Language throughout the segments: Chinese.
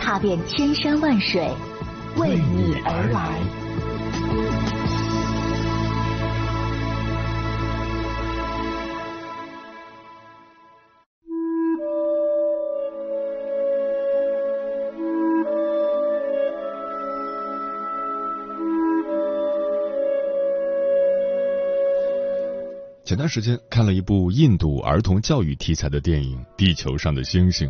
踏遍千山万水，为你而来。前段时间看了一部印度儿童教育题材的电影《地球上的星星》，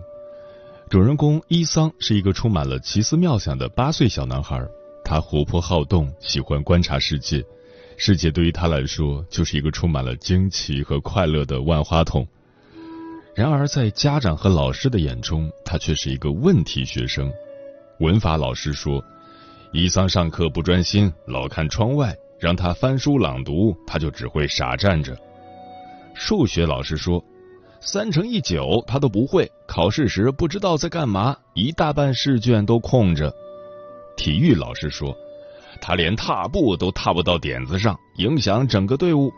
主人公伊桑是一个充满了奇思妙想的八岁小男孩，他活泼好动，喜欢观察世界，世界对于他来说就是一个充满了惊奇和快乐的万花筒。然而，在家长和老师的眼中，他却是一个问题学生。文法老师说，伊桑上课不专心，老看窗外，让他翻书朗读，他就只会傻站着。数学老师说：“三乘以九他都不会，考试时不知道在干嘛，一大半试卷都空着。”体育老师说：“他连踏步都踏不到点子上，影响整个队伍。”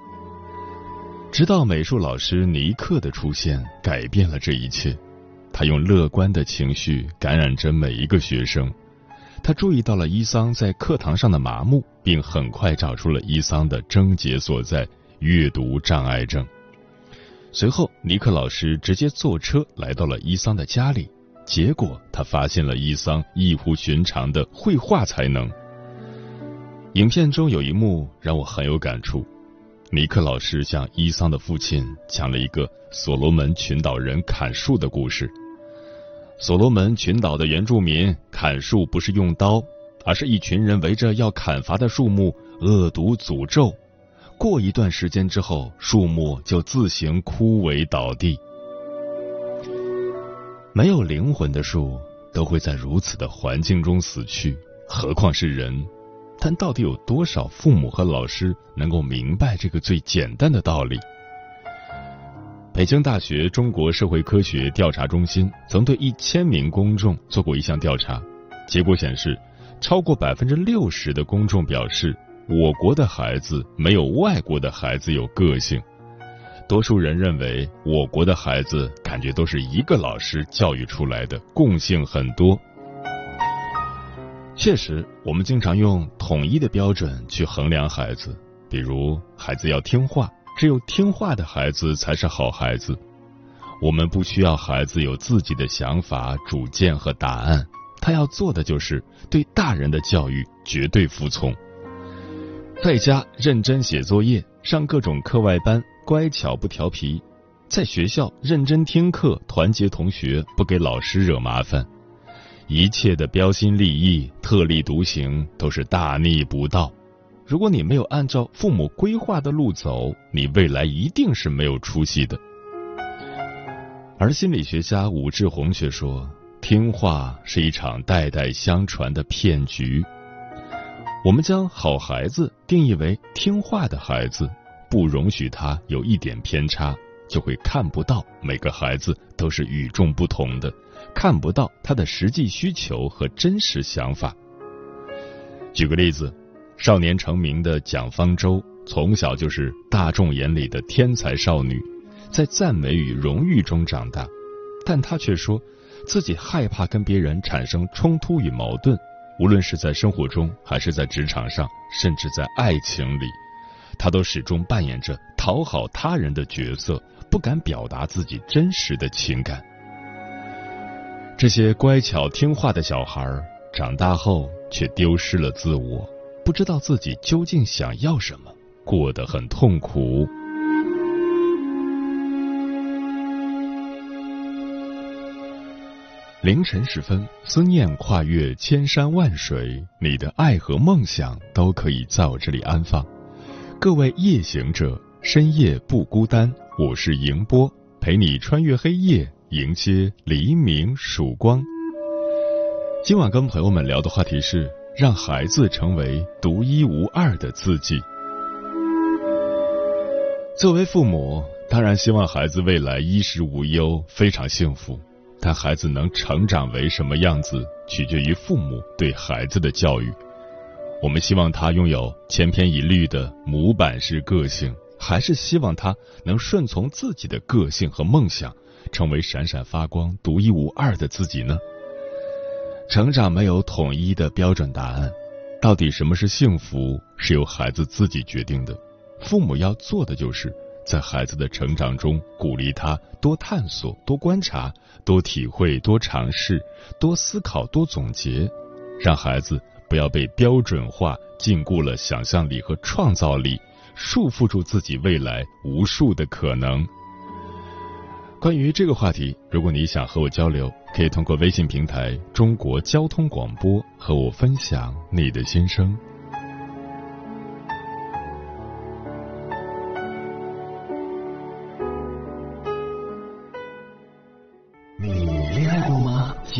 直到美术老师尼克的出现，改变了这一切。他用乐观的情绪感染着每一个学生。他注意到了伊桑在课堂上的麻木，并很快找出了伊桑的症结所在——阅读障碍症。随后，尼克老师直接坐车来到了伊桑的家里，结果他发现了伊桑异乎寻常的绘画才能。影片中有一幕让我很有感触，尼克老师向伊桑的父亲讲了一个所罗门群岛人砍树的故事。所罗门群岛的原住民砍树不是用刀，而是一群人围着要砍伐的树木恶毒诅咒。过一段时间之后，树木就自行枯萎倒地。没有灵魂的树都会在如此的环境中死去，何况是人？但到底有多少父母和老师能够明白这个最简单的道理？北京大学中国社会科学调查中心曾对一千名公众做过一项调查，结果显示，超过百分之六十的公众表示。我国的孩子没有外国的孩子有个性，多数人认为我国的孩子感觉都是一个老师教育出来的，共性很多。确实，我们经常用统一的标准去衡量孩子，比如孩子要听话，只有听话的孩子才是好孩子。我们不需要孩子有自己的想法、主见和答案，他要做的就是对大人的教育绝对服从。在家认真写作业，上各种课外班，乖巧不调皮；在学校认真听课，团结同学，不给老师惹麻烦。一切的标新立异、特立独行都是大逆不道。如果你没有按照父母规划的路走，你未来一定是没有出息的。而心理学家武志红却说，听话是一场代代相传的骗局。我们将好孩子定义为听话的孩子，不容许他有一点偏差，就会看不到每个孩子都是与众不同的，看不到他的实际需求和真实想法。举个例子，少年成名的蒋方舟，从小就是大众眼里的天才少女，在赞美与荣誉中长大，但她却说自己害怕跟别人产生冲突与矛盾。无论是在生活中，还是在职场上，甚至在爱情里，他都始终扮演着讨好他人的角色，不敢表达自己真实的情感。这些乖巧听话的小孩，长大后却丢失了自我，不知道自己究竟想要什么，过得很痛苦。凌晨时分，思念跨越千山万水，你的爱和梦想都可以在我这里安放。各位夜行者，深夜不孤单，我是迎波，陪你穿越黑夜，迎接黎明曙光。今晚跟朋友们聊的话题是让孩子成为独一无二的自己。作为父母，当然希望孩子未来衣食无忧，非常幸福。但孩子能成长为什么样子，取决于父母对孩子的教育。我们希望他拥有千篇一律的模板式个性，还是希望他能顺从自己的个性和梦想，成为闪闪发光、独一无二的自己呢？成长没有统一的标准答案，到底什么是幸福，是由孩子自己决定的。父母要做的就是。在孩子的成长中，鼓励他多探索、多观察、多体会、多尝试、多思考、多总结，让孩子不要被标准化禁锢了想象力和创造力，束缚住自己未来无数的可能。关于这个话题，如果你想和我交流，可以通过微信平台“中国交通广播”和我分享你的心声。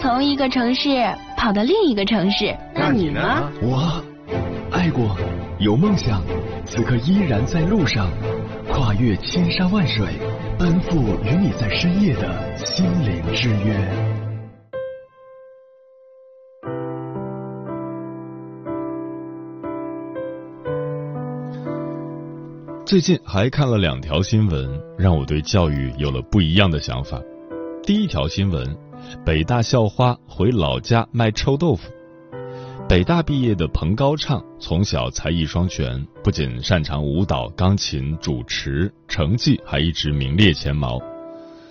从一个城市跑到另一个城市，那你呢？我爱过，有梦想，此刻依然在路上，跨越千山万水，奔赴与你在深夜的心灵之约。最近还看了两条新闻，让我对教育有了不一样的想法。第一条新闻。北大校花回老家卖臭豆腐。北大毕业的彭高畅从小才艺双全，不仅擅长舞蹈、钢琴、主持，成绩还一直名列前茅。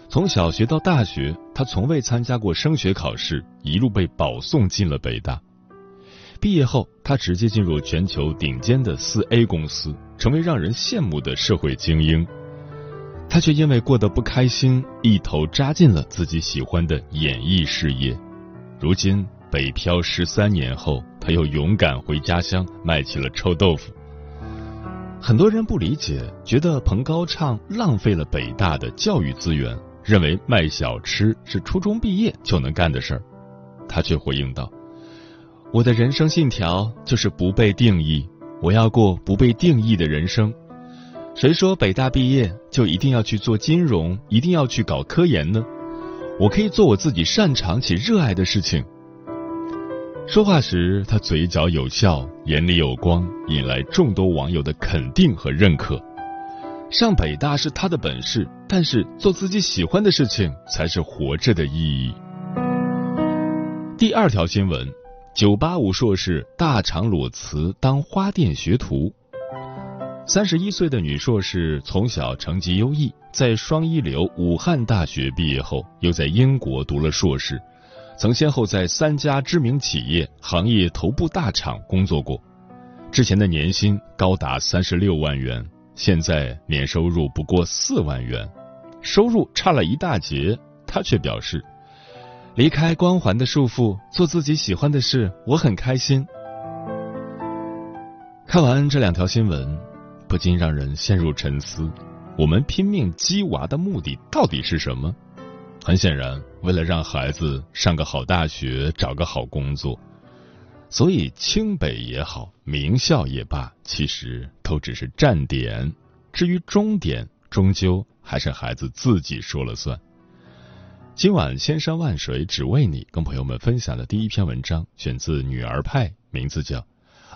从小学到大学，他从未参加过升学考试，一路被保送进了北大。毕业后，他直接进入全球顶尖的四 A 公司，成为让人羡慕的社会精英。他却因为过得不开心，一头扎进了自己喜欢的演艺事业。如今北漂十三年后，他又勇敢回家乡卖起了臭豆腐。很多人不理解，觉得彭高畅浪费了北大的教育资源，认为卖小吃是初中毕业就能干的事儿。他却回应道：“我的人生信条就是不被定义，我要过不被定义的人生。”谁说北大毕业就一定要去做金融，一定要去搞科研呢？我可以做我自己擅长且热爱的事情。说话时，他嘴角有笑，眼里有光，引来众多网友的肯定和认可。上北大是他的本事，但是做自己喜欢的事情才是活着的意义。第二条新闻：九八五硕士大厂裸辞当花店学徒。三十一岁的女硕士从小成绩优异，在双一流武汉大学毕业后，又在英国读了硕士，曾先后在三家知名企业、行业头部大厂工作过。之前的年薪高达三十六万元，现在年收入不过四万元，收入差了一大截。她却表示，离开光环的束缚，做自己喜欢的事，我很开心。看完这两条新闻。不禁让人陷入沉思：我们拼命鸡娃的目的到底是什么？很显然，为了让孩子上个好大学，找个好工作。所以，清北也好，名校也罢，其实都只是站点。至于终点，终究还是孩子自己说了算。今晚千山万水只为你，跟朋友们分享的第一篇文章，选自《女儿派》，名字叫。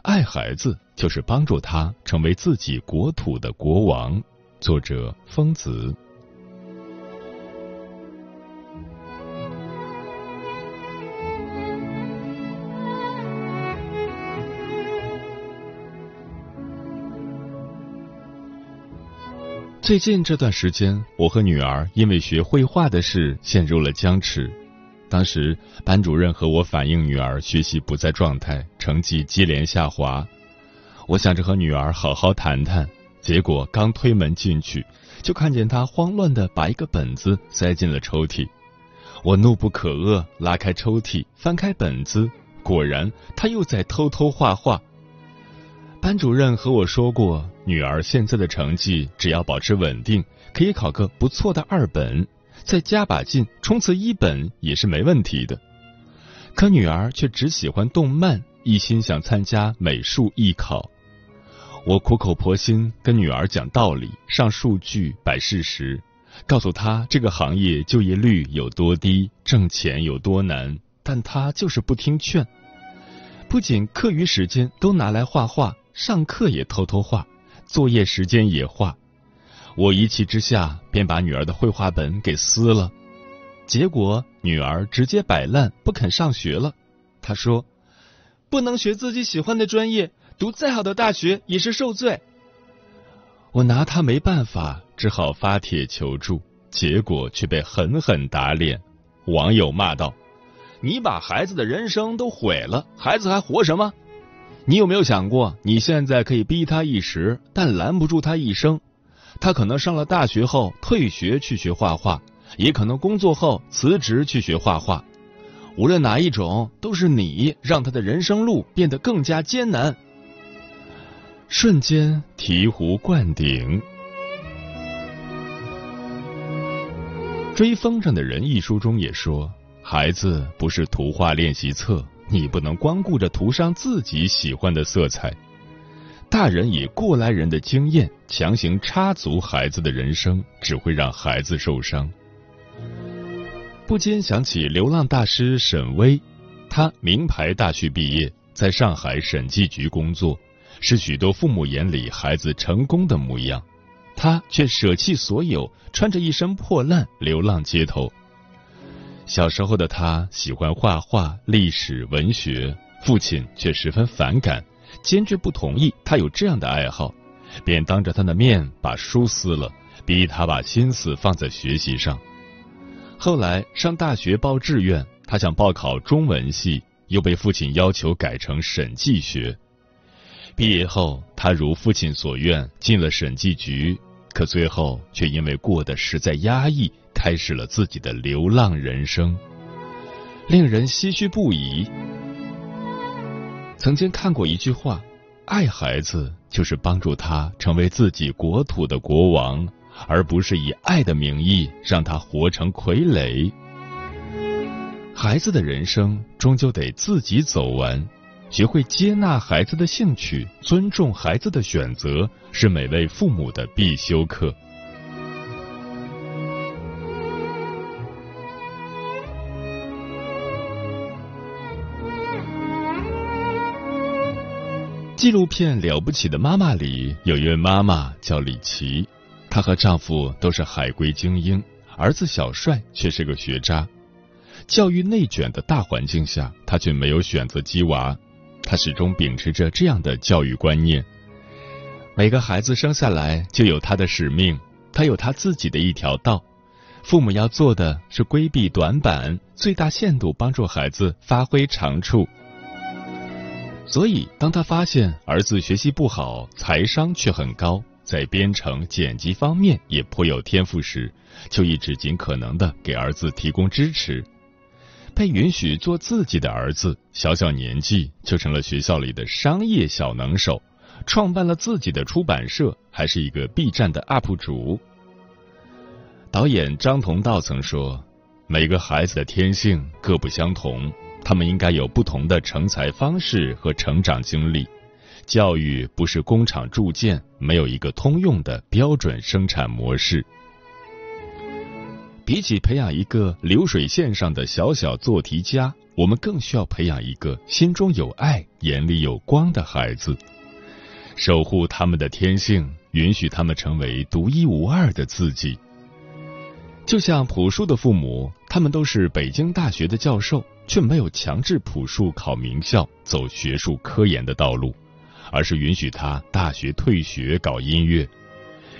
爱孩子就是帮助他成为自己国土的国王。作者：疯子。最近这段时间，我和女儿因为学绘画的事陷入了僵持。当时班主任和我反映女儿学习不在状态，成绩接连下滑。我想着和女儿好好谈谈，结果刚推门进去，就看见她慌乱的把一个本子塞进了抽屉。我怒不可遏，拉开抽屉，翻开本子，果然她又在偷偷画画。班主任和我说过，女儿现在的成绩只要保持稳定，可以考个不错的二本，再加把劲冲刺一本也是没问题的。可女儿却只喜欢动漫，一心想参加美术艺考。我苦口婆心跟女儿讲道理，上数据，摆事实，告诉她这个行业就业率有多低，挣钱有多难，但她就是不听劝。不仅课余时间都拿来画画，上课也偷偷画，作业时间也画。我一气之下便把女儿的绘画本给撕了，结果女儿直接摆烂，不肯上学了。她说：“不能学自己喜欢的专业。”读再好的大学也是受罪，我拿他没办法，只好发帖求助，结果却被狠狠打脸。网友骂道：“你把孩子的人生都毁了，孩子还活什么？你有没有想过，你现在可以逼他一时，但拦不住他一生。他可能上了大学后退学去学画画，也可能工作后辞职去学画画。无论哪一种，都是你让他的人生路变得更加艰难。”瞬间醍醐灌顶。《追风筝的人》一书中也说：“孩子不是图画练习册，你不能光顾着涂上自己喜欢的色彩。大人以过来人的经验强行插足孩子的人生，只会让孩子受伤。”不禁想起流浪大师沈巍，他名牌大学毕业，在上海审计局工作。是许多父母眼里孩子成功的模样，他却舍弃所有，穿着一身破烂流浪街头。小时候的他喜欢画画、历史、文学，父亲却十分反感，坚决不同意他有这样的爱好，便当着他的面把书撕了，逼他把心思放在学习上。后来上大学报志愿，他想报考中文系，又被父亲要求改成审计学。毕业后，他如父亲所愿进了审计局，可最后却因为过得实在压抑，开始了自己的流浪人生，令人唏嘘不已。曾经看过一句话：“爱孩子就是帮助他成为自己国土的国王，而不是以爱的名义让他活成傀儡。”孩子的人生终究得自己走完。学会接纳孩子的兴趣，尊重孩子的选择，是每位父母的必修课。纪录片《了不起的妈妈》里有一位妈妈叫李琦，她和丈夫都是海归精英，儿子小帅却是个学渣。教育内卷的大环境下，她却没有选择鸡娃。他始终秉持着这样的教育观念：每个孩子生下来就有他的使命，他有他自己的一条道。父母要做的是规避短板，最大限度帮助孩子发挥长处。所以，当他发现儿子学习不好，财商却很高，在编程、剪辑方面也颇有天赋时，就一直尽可能的给儿子提供支持。被允许做自己的儿子，小小年纪就成了学校里的商业小能手，创办了自己的出版社，还是一个 B 站的 UP 主。导演张同道曾说：“每个孩子的天性各不相同，他们应该有不同的成才方式和成长经历。教育不是工厂铸件，没有一个通用的标准生产模式。”比起培养一个流水线上的小小做题家，我们更需要培养一个心中有爱、眼里有光的孩子，守护他们的天性，允许他们成为独一无二的自己。就像朴树的父母，他们都是北京大学的教授，却没有强制朴树考名校、走学术科研的道路，而是允许他大学退学搞音乐，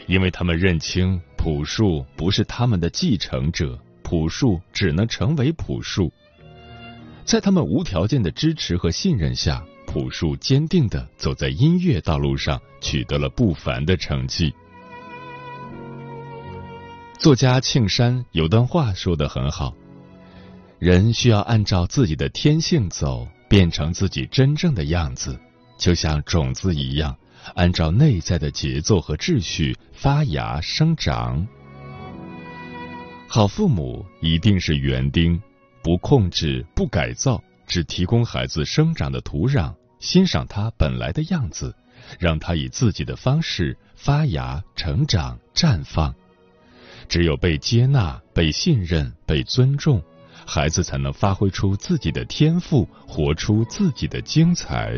因为他们认清。朴树不是他们的继承者，朴树只能成为朴树。在他们无条件的支持和信任下，朴树坚定的走在音乐道路上，取得了不凡的成绩。作家庆山有段话说得很好：人需要按照自己的天性走，变成自己真正的样子，就像种子一样，按照内在的节奏和秩序发芽生长。好父母一定是园丁，不控制，不改造。只提供孩子生长的土壤，欣赏他本来的样子，让他以自己的方式发芽、成长、绽放。只有被接纳、被信任、被尊重，孩子才能发挥出自己的天赋，活出自己的精彩。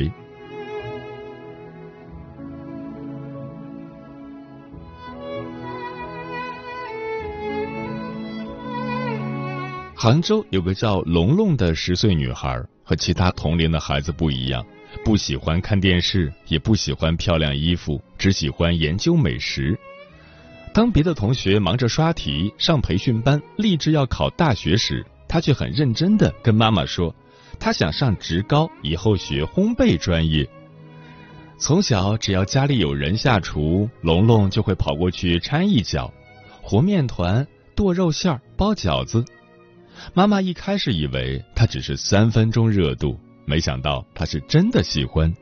杭州有个叫龙龙的十岁女孩，和其他同龄的孩子不一样，不喜欢看电视，也不喜欢漂亮衣服，只喜欢研究美食。当别的同学忙着刷题、上培训班、立志要考大学时，他却很认真的跟妈妈说，他想上职高，以后学烘焙专业。从小，只要家里有人下厨，龙龙就会跑过去掺一脚，和面团、剁肉馅、包饺子。妈妈一开始以为他只是三分钟热度，没想到他是真的喜欢。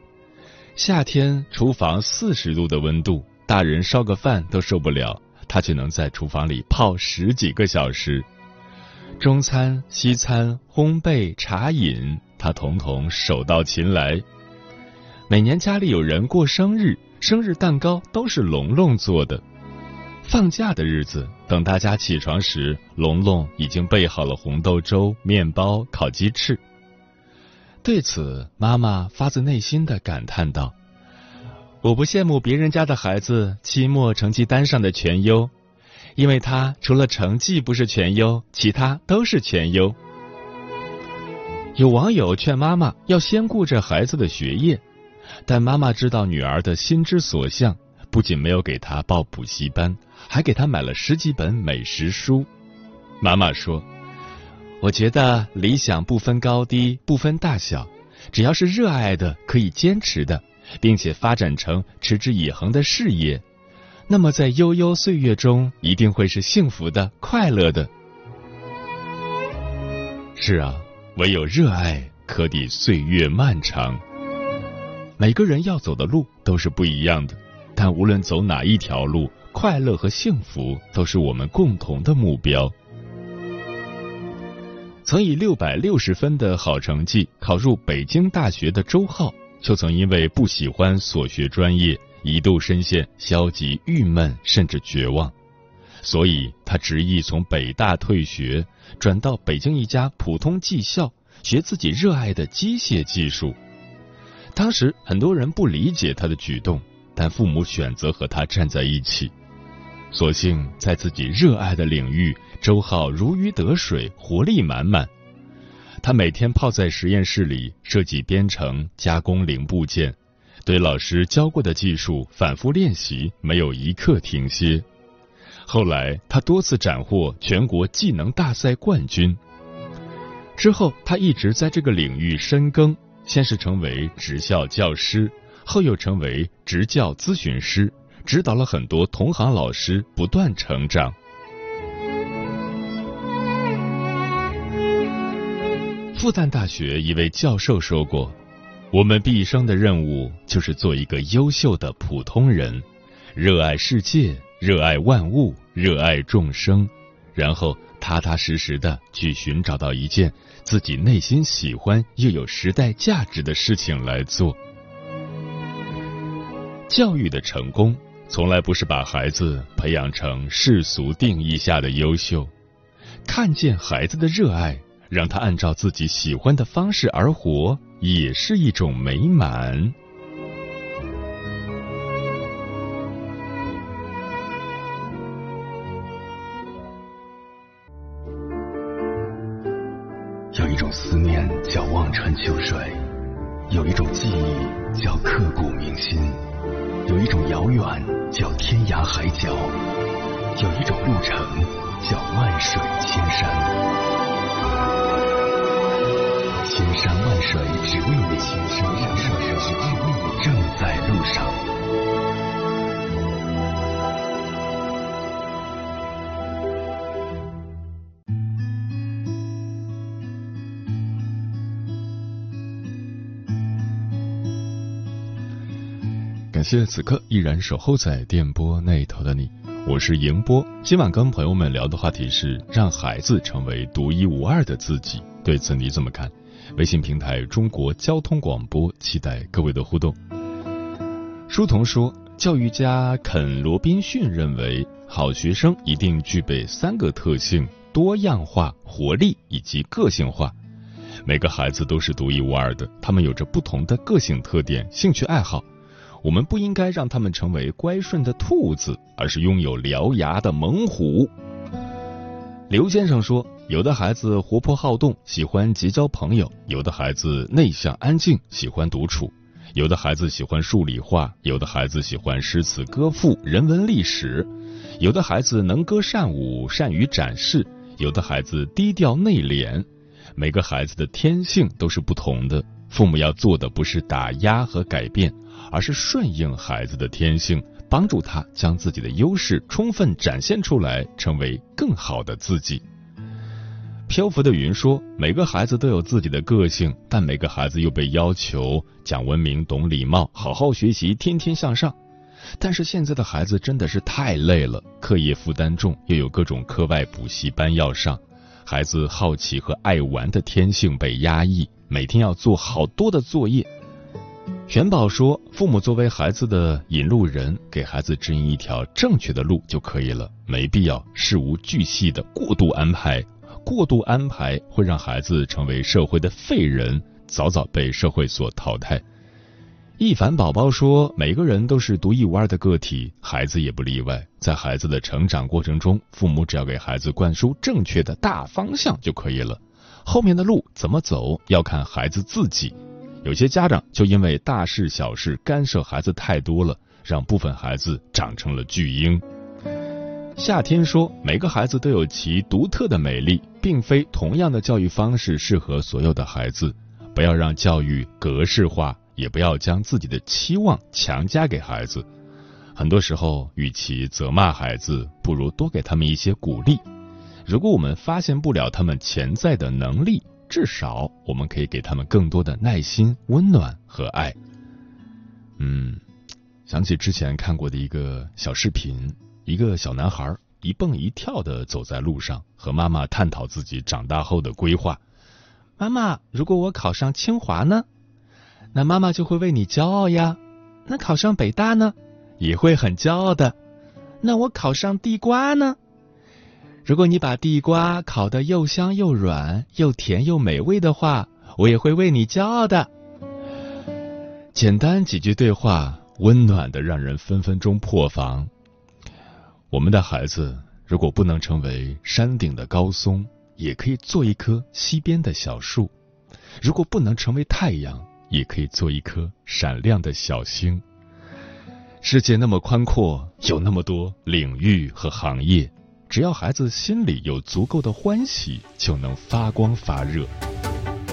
夏天厨房四十度的温度，大人烧个饭都受不了，他却能在厨房里泡十几个小时。中餐、西餐、烘焙、茶饮，他统统手到擒来。每年家里有人过生日，生日蛋糕都是龙龙做的。放假的日子，等大家起床时，龙龙已经备好了红豆粥、面包、烤鸡翅。对此，妈妈发自内心的感叹道：“我不羡慕别人家的孩子期末成绩单上的全优，因为他除了成绩不是全优，其他都是全优。”有网友劝妈妈要先顾着孩子的学业，但妈妈知道女儿的心之所向。不仅没有给他报补习班，还给他买了十几本美食书。妈妈说：“我觉得理想不分高低，不分大小，只要是热爱的、可以坚持的，并且发展成持之以恒的事业，那么在悠悠岁月中一定会是幸福的、快乐的。”是啊，唯有热爱可抵岁月漫长。每个人要走的路都是不一样的。但无论走哪一条路，快乐和幸福都是我们共同的目标。曾以六百六十分的好成绩考入北京大学的周浩，就曾因为不喜欢所学专业，一度深陷消极、郁闷甚至绝望。所以他执意从北大退学，转到北京一家普通技校学自己热爱的机械技术。当时很多人不理解他的举动。但父母选择和他站在一起，所幸在自己热爱的领域，周浩如鱼得水，活力满满。他每天泡在实验室里设计编程、加工零部件，对老师教过的技术反复练习，没有一刻停歇。后来他多次斩获全国技能大赛冠军。之后他一直在这个领域深耕，先是成为职校教师。后又成为职教咨询师，指导了很多同行老师不断成长。复旦大学一位教授说过：“我们毕生的任务就是做一个优秀的普通人，热爱世界，热爱万物，热爱众生，然后踏踏实实的去寻找到一件自己内心喜欢又有时代价值的事情来做。”教育的成功，从来不是把孩子培养成世俗定义下的优秀。看见孩子的热爱，让他按照自己喜欢的方式而活，也是一种美满。有一种思念叫望穿秋水，有一种记忆叫刻骨铭心。有一种遥远叫天涯海角，有一种路程叫万水千山。千山万水只为你，千山万水只为你，正在路上。感谢此刻依然守候在电波那头的你，我是迎波。今晚跟朋友们聊的话题是让孩子成为独一无二的自己，对此你怎么看？微信平台中国交通广播，期待各位的互动。书童说，教育家肯·罗宾逊认为，好学生一定具备三个特性：多样化、活力以及个性化。每个孩子都是独一无二的，他们有着不同的个性特点、兴趣爱好。我们不应该让他们成为乖顺的兔子，而是拥有獠牙的猛虎。刘先生说，有的孩子活泼好动，喜欢结交朋友；有的孩子内向安静，喜欢独处；有的孩子喜欢数理化；有的孩子喜欢诗词歌赋、人文历史；有的孩子能歌善舞，善于展示；有的孩子低调内敛。每个孩子的天性都是不同的，父母要做的不是打压和改变。而是顺应孩子的天性，帮助他将自己的优势充分展现出来，成为更好的自己。漂浮的云说：“每个孩子都有自己的个性，但每个孩子又被要求讲文明、懂礼貌、好好学习、天天向上。但是现在的孩子真的是太累了，课业负担重，又有各种课外补习班要上，孩子好奇和爱玩的天性被压抑，每天要做好多的作业。”玄宝说：“父母作为孩子的引路人，给孩子指引一条正确的路就可以了，没必要事无巨细的过度安排。过度安排会让孩子成为社会的废人，早早被社会所淘汰。”一凡宝宝说：“每个人都是独一无二的个体，孩子也不例外。在孩子的成长过程中，父母只要给孩子灌输正确的大方向就可以了，后面的路怎么走要看孩子自己。”有些家长就因为大事小事干涉孩子太多了，让部分孩子长成了巨婴。夏天说，每个孩子都有其独特的美丽，并非同样的教育方式适合所有的孩子。不要让教育格式化，也不要将自己的期望强加给孩子。很多时候，与其责骂孩子，不如多给他们一些鼓励。如果我们发现不了他们潜在的能力，至少我们可以给他们更多的耐心、温暖和爱。嗯，想起之前看过的一个小视频，一个小男孩一蹦一跳的走在路上，和妈妈探讨自己长大后的规划。妈妈，如果我考上清华呢？那妈妈就会为你骄傲呀。那考上北大呢？也会很骄傲的。那我考上地瓜呢？如果你把地瓜烤得又香又软、又甜又美味的话，我也会为你骄傲的。简单几句对话，温暖的让人分分钟破防。我们的孩子如果不能成为山顶的高松，也可以做一棵溪边的小树；如果不能成为太阳，也可以做一颗闪亮的小星。世界那么宽阔，有那么多领域和行业。只要孩子心里有足够的欢喜，就能发光发热。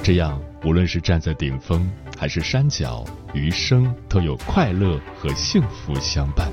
这样，无论是站在顶峰还是山脚，余生都有快乐和幸福相伴。